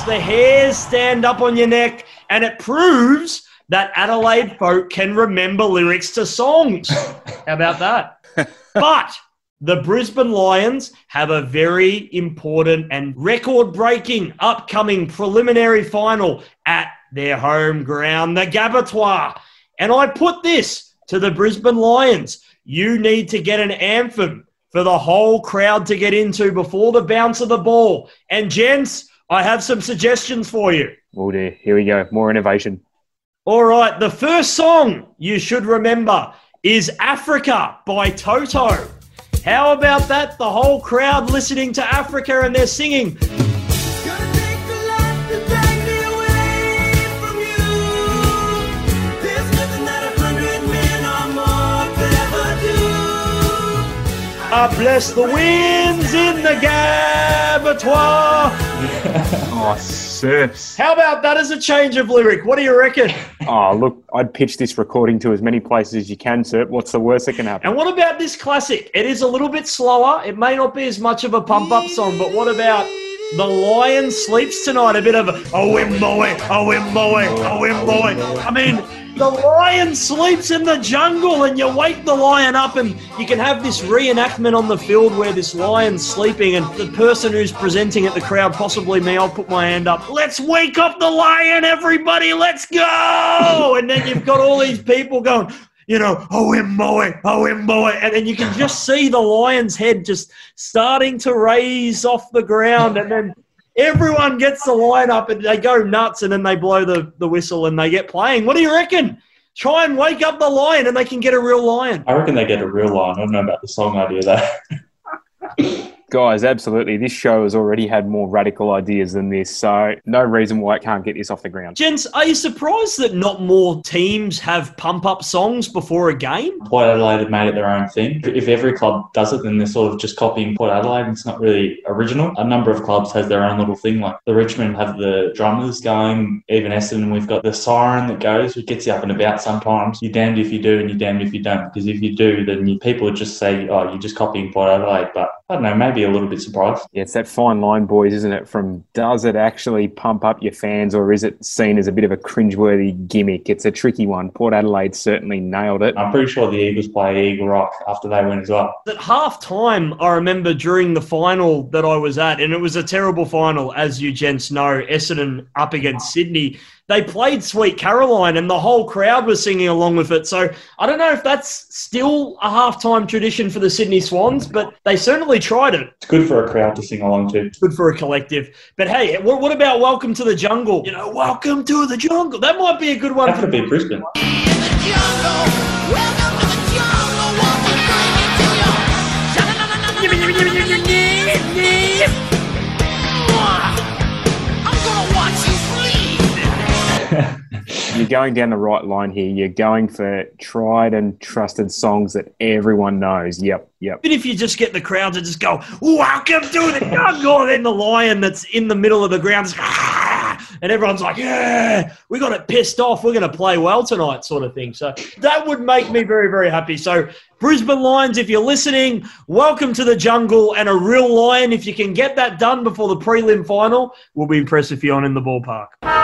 Speaker 1: Makes the hairs stand up on your neck and it proves that Adelaide folk can remember lyrics to songs. How about that? but the Brisbane Lions have a very important and record breaking upcoming preliminary final at their home ground, the Gabbatoir. And I put this to the Brisbane Lions. You need to get an anthem for the whole crowd to get into before the bounce of the ball. And gents, I have some suggestions for you.
Speaker 3: Oh dear, here we go. More innovation.
Speaker 1: All right, the first song you should remember is Africa by Toto. How about that? The whole crowd listening to Africa and they're singing.
Speaker 6: Gonna take a lot to drag me away from you. There's nothing that a hundred men or more could ever do.
Speaker 1: I bless the winds in the Gabbatoir.
Speaker 3: Oh, Serps.
Speaker 1: How about that as a change of lyric? What do you reckon?
Speaker 3: Oh, look, I'd pitch this recording to as many places as you can, sir. What's the worst that can happen?
Speaker 1: And what about this classic? It is a little bit slower. It may not be as much of a pump up song, but what about The Lion Sleeps Tonight? A bit of a, oh, him boy, oh, him boy, oh, him boy. I mean, the lion sleeps in the jungle and you wake the lion up and you can have this reenactment on the field where this lion's sleeping and the person who's presenting at the crowd, possibly me, I'll put my hand up. Let's wake up the lion, everybody, let's go! And then you've got all these people going, you know, oh boy, oh boy, and then you can just see the lion's head just starting to raise off the ground, and then everyone gets the line up and they go nuts, and then they blow the, the whistle and they get playing. What do you reckon? Try and wake up the lion, and they can get a real lion.
Speaker 5: I reckon they get a real lion. I don't know about the song idea though.
Speaker 3: Guys, absolutely. This show has already had more radical ideas than this, so no reason why it can't get this off the ground.
Speaker 1: Gents, are you surprised that not more teams have pump up songs before a game?
Speaker 7: Port Adelaide have made it their own thing. If every club does it, then they're sort of just copying Port Adelaide. and It's not really original. A number of clubs has their own little thing. Like the Richmond have the drummers going. Even Essendon, we've got the siren that goes, which gets you up and about sometimes. You're damned if you do and you're damned if you don't. Because if you do, then you, people would just say, oh, you're just copying Port Adelaide. But I don't know, maybe a little bit surprised.
Speaker 3: Yeah, it's that fine line, boys, isn't it? From does it actually pump up your fans or is it seen as a bit of a cringeworthy gimmick? It's a tricky one. Port Adelaide certainly nailed it.
Speaker 7: I'm pretty sure the Eagles play Eagle Rock after they win as well.
Speaker 1: At half time, I remember during the final that I was at, and it was a terrible final, as you gents know, Essendon up against Sydney. They played Sweet Caroline, and the whole crowd was singing along with it. So I don't know if that's still a halftime tradition for the Sydney Swans, but they certainly tried it.
Speaker 7: It's good for a crowd to sing along to.
Speaker 1: Good for a collective. But hey, what, what about Welcome to the Jungle? You know, Welcome to the Jungle. That might be a good one.
Speaker 7: That could be Brisbane.
Speaker 3: You're going down the right line here. You're going for tried and trusted songs that everyone knows. Yep, yep.
Speaker 1: Even if you just get the crowd to just go, welcome to the jungle, then the lion that's in the middle of the ground is, "Ah!" and everyone's like, yeah, we got it pissed off. We're going to play well tonight, sort of thing. So that would make me very, very happy. So, Brisbane Lions, if you're listening, welcome to the jungle and a real lion. If you can get that done before the prelim final, we'll be impressed if you're on in the ballpark.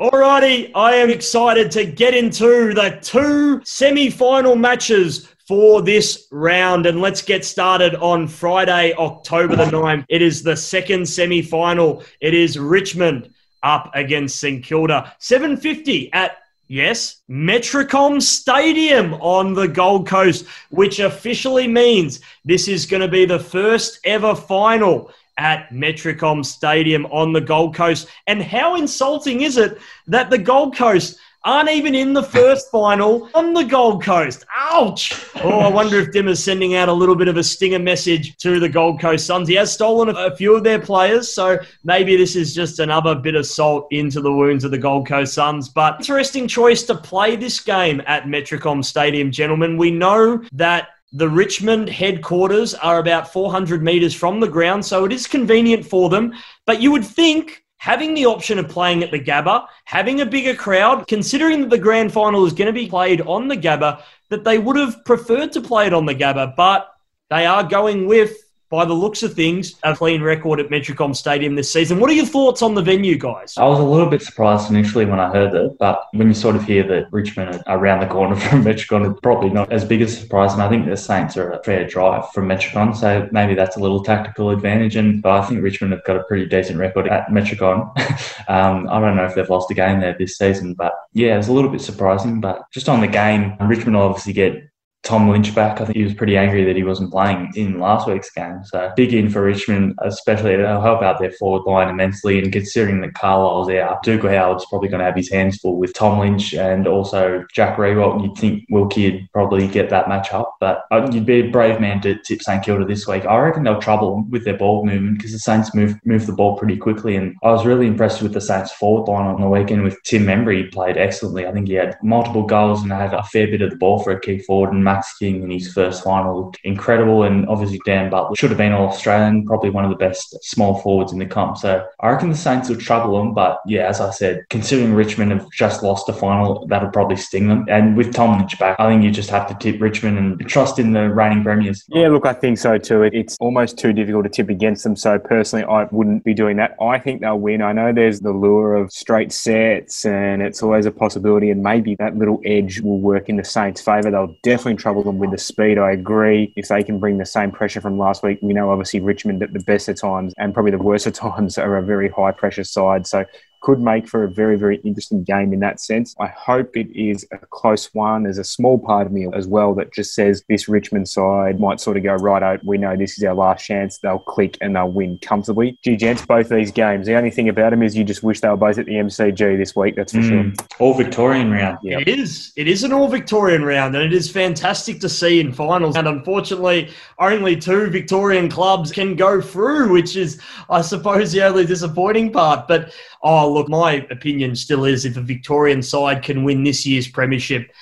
Speaker 1: Alrighty, I am excited to get into the two semi-final matches for this round. And let's get started on Friday, October the 9th. It is the second semi-final. It is Richmond up against St Kilda. 750 at Yes, Metricon Stadium on the Gold Coast, which officially means this is going to be the first ever final at Metricon Stadium on the Gold Coast. And how insulting is it that the Gold Coast aren't even in the first final on the Gold Coast? Ouch! Oh, I wonder if Dimma's sending out a little bit of a stinger message to the Gold Coast Suns. He has stolen a, a few of their players, so maybe this is just another bit of salt into the wounds of the Gold Coast Suns. But interesting choice to play this game at Metricon Stadium, gentlemen. We know that the Richmond headquarters are about 400 metres from the ground, so it is convenient for them. But you would think having the option of playing at the Gabba, having a bigger crowd, considering that the grand final is going to be played on the Gabba, that they would have preferred to play it on the Gabba, but they are going with, by the looks of things, a clean record at Metricon Stadium this season. What are your thoughts on the venue, guys?
Speaker 5: I was a little bit surprised initially when I heard it, but when you sort of hear that Richmond are around the corner from Metricon, it's probably not as big a surprise. And I think the Saints are a fair drive from Metricon, so maybe that's a little tactical advantage. And but I think Richmond have got a pretty decent record at Metricon. um, I don't know if they've lost a game there this season, but yeah, it's a little bit surprising. But just on the game, Richmond will obviously get Tom Lynch back. I think he was pretty angry that he wasn't playing in last week's game. So big in for Richmond, especially it'll help out their forward line immensely. And considering that Carlisle's out, Dougal Howard's probably going to have his hands full with Tom Lynch and also Jack Riewoldt. You'd think Wilkie would probably get that match up, but uh, you'd be a brave man to tip St Kilda this week. I reckon they'll trouble with their ball movement because the Saints move move the ball pretty quickly. And I was really impressed with the Saints forward line on the weekend with Tim Membrey. He played excellently. I think he had multiple goals and had a fair bit of the ball for a key forward. And Max King in his first final looked incredible. And obviously Dan Butler should have been all Australian, probably one of the best small forwards in the comp. So I reckon the Saints will trouble them. But yeah, as I said, considering Richmond have just lost a final, that'll probably sting them. And with Tom Lynch back, I think you just have to tip Richmond and trust in the reigning premiers.
Speaker 3: Yeah, look, I think so too. It's almost too difficult to tip against them. So personally, I wouldn't be doing that. I think they'll win. I know there's the lure of straight sets, and it's always a possibility. And maybe that little edge will work in the Saints' favour. They'll definitely trouble them with the speed. I agree. If they can bring the same pressure from last week, we know obviously Richmond at the best of times and probably the worst of times are a very high pressure side. So could make for a very, very interesting game in that sense. I hope it is a close one. There's a small part of me as well that just says this Richmond side might sort of go, right, oh, we know this is our last chance. They'll click and they'll win comfortably. Gee, gents, both these games, the only thing about them is you just wish they were both at the MCG this week, that's for sure.
Speaker 5: Mm, all Victorian round.
Speaker 3: Yeah.
Speaker 1: It is. It is an all Victorian round, and it is fantastic to see in finals. And unfortunately, only two Victorian clubs can go through, which is, I suppose, the only disappointing part. But oh, look, my opinion still is if a Victorian side can win this year's premiership,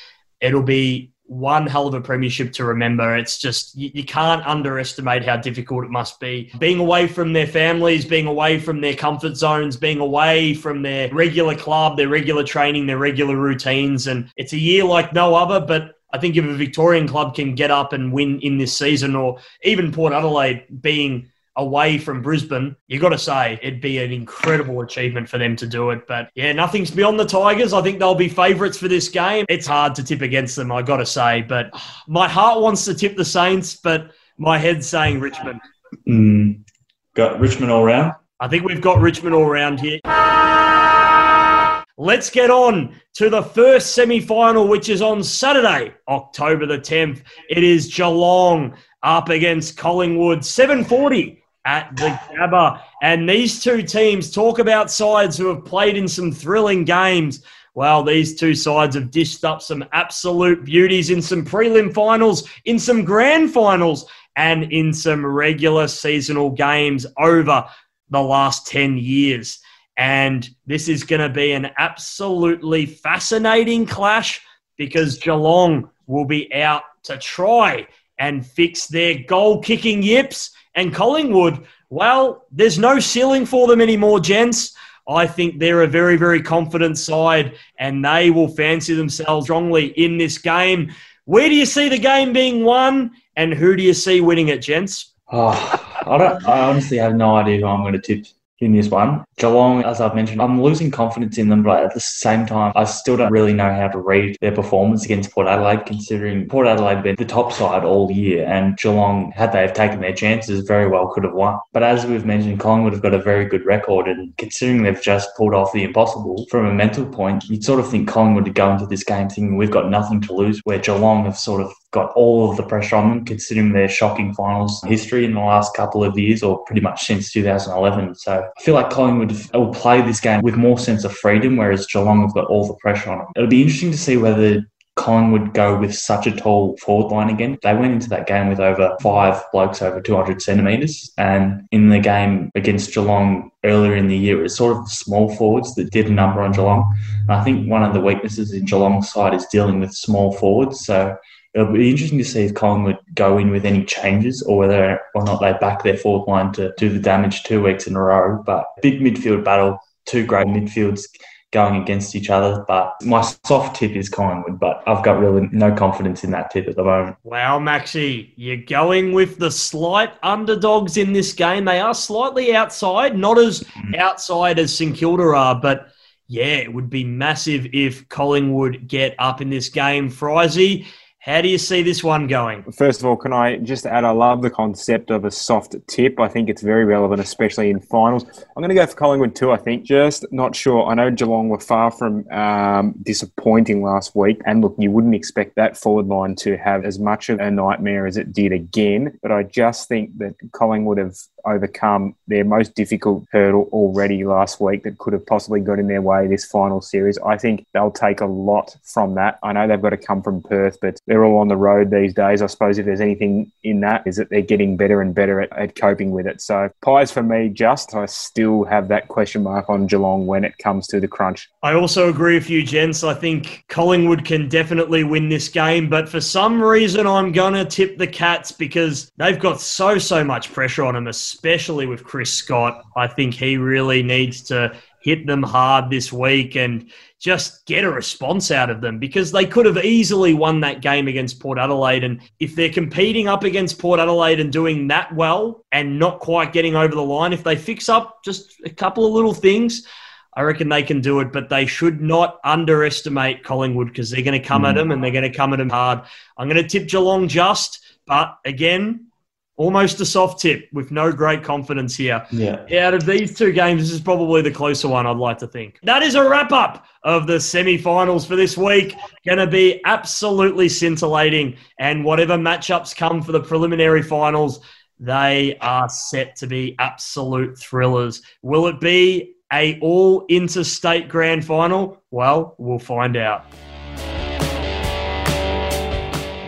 Speaker 1: it'll be one hell of a premiership to remember. It's just, you, you can't underestimate how difficult it must be. Being away from their families, being away from their comfort zones, being away from their regular club, their regular training, their regular routines. And it's a year like no other, but I think if a Victorian club can get up and win in this season, or even Port Adelaide being away from Brisbane, you've got to say it'd be an incredible achievement for them to do it. But yeah, nothing's beyond the Tigers. I think they'll be favourites for this game. It's hard to tip against them, I've got to say. But my heart wants to tip the Saints, but my head's saying Richmond.
Speaker 5: Mm, got Richmond all round.
Speaker 1: I think we've got Richmond all round here. Let's get on to the first semi final, which is on Saturday, October the 10th. It is Geelong up against Collingwood, 740 at the Gabba. And these two teams talk about sides who have played in some thrilling games. Well, these two sides have dished up some absolute beauties in some prelim finals, in some grand finals, and in some regular seasonal games over the last 10 years. And this is going to be an absolutely fascinating clash because Geelong will be out to try and fix their goal kicking yips. And Collingwood, well, there's no ceiling for them anymore, gents. I think they're a very, very confident side and they will fancy themselves strongly in this game. Where do you see the game being won and who do you see winning it, gents?
Speaker 5: Oh, I don't. I honestly have no idea who I'm going to tip in this one. Geelong, as I've mentioned, I'm losing confidence in them, but at the same time, I still don't really know how to read their performance against Port Adelaide, considering Port Adelaide have been the top side all year, and Geelong, had they have taken their chances, very well could have won. But as we've mentioned, Collingwood have got a very good record, and considering they've just pulled off the impossible from a mental point, you'd sort of think Collingwood would go into this game thinking we've got nothing to lose, where Geelong have sort of got all of the pressure on them, considering their shocking finals history in the last couple of years, or pretty much since 2011. So I feel like Collingwood will play this game with more sense of freedom, whereas Geelong have got all the pressure on them. It'll be interesting to see whether Collingwood go with such a tall forward line again. They went into that game with over five blokes over 200 centimetres. And in the game against Geelong earlier in the year, it was sort of the small forwards that did a number on Geelong. And I think one of the weaknesses in Geelong's side is dealing with small forwards. So it'll be interesting to see if Collingwood go in with any changes or whether or not they back their fourth line to do the damage two weeks in a row. But big midfield battle, two great midfields going against each other. But my soft tip is Collingwood, but I've got really no confidence in that tip at the moment.
Speaker 1: Wow, Maxi, you're going with the slight underdogs in this game. They are slightly outside, not as mm. outside as St Kilda are, but yeah, it would be massive if Collingwood get up in this game. Frizy, how do you see this one going?
Speaker 3: First of all, can I just add, I love the concept of a soft tip. I think it's very relevant, especially in finals. I'm going to go for Collingwood too, I think. Just not sure. I know Geelong were far from um, disappointing last week. And look, you wouldn't expect that forward line to have as much of a nightmare as it did again. But I just think that Collingwood have overcome their most difficult hurdle already last week that could have possibly got in their way this final series. I think they'll take a lot from that. I know they've got to come from Perth, but they're all on the road these days. I suppose if there's anything in that is that they're getting better and better at, at coping with it. So pies for me, just I still have that question mark on Geelong when it comes to the crunch.
Speaker 1: I also agree with you, gents. I think Collingwood can definitely win this game, but for some reason, I'm going to tip the Cats because they've got so, so much pressure on them, with Chris Scott. I think he really needs to hit them hard this week and just get a response out of them because they could have easily won that game against Port Adelaide. And if they're competing up against Port Adelaide and doing that well and not quite getting over the line, if they fix up just a couple of little things, I reckon they can do it, but they should not underestimate Collingwood because they're going to come at hmm. them and they're going to come at them hard. I'm going to tip Geelong just, but again, almost a soft tip with no great confidence here.
Speaker 7: Yeah.
Speaker 1: Out of these two games, this is probably the closer one, I'd like to think. That is a wrap up of the semi finals for this week. Going to be absolutely scintillating. And whatever matchups come for the preliminary finals, they are set to be absolute thrillers. Will it be a all interstate grand final? Well, we'll find out.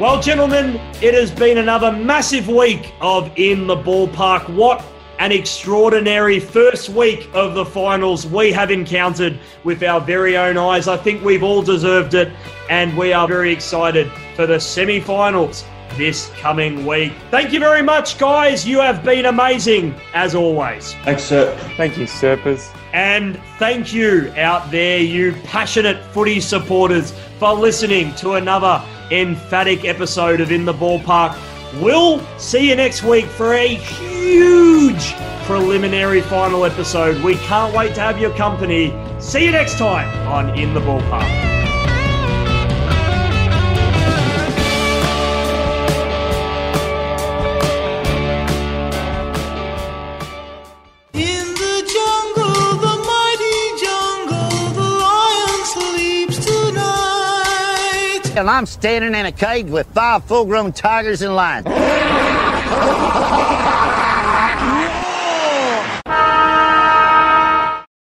Speaker 1: Well, gentlemen, it has been another massive week of In the Ballpark. What an extraordinary first week of the finals we have encountered with our very own eyes. I think we've all deserved it, and we are very excited for the semi finals this coming week. Thank you very much, guys. You have been amazing, as always.
Speaker 7: Thanks, sir.
Speaker 3: Thank you, Serpers.
Speaker 1: And thank you out there, you passionate footy supporters, for listening to another emphatic episode of In the Ballpark. We'll see you next week for a huge preliminary final episode. We can't wait to have your company. See you next time on In the Ballpark.
Speaker 8: And I'm standing in a cage with five full grown tigers and lions.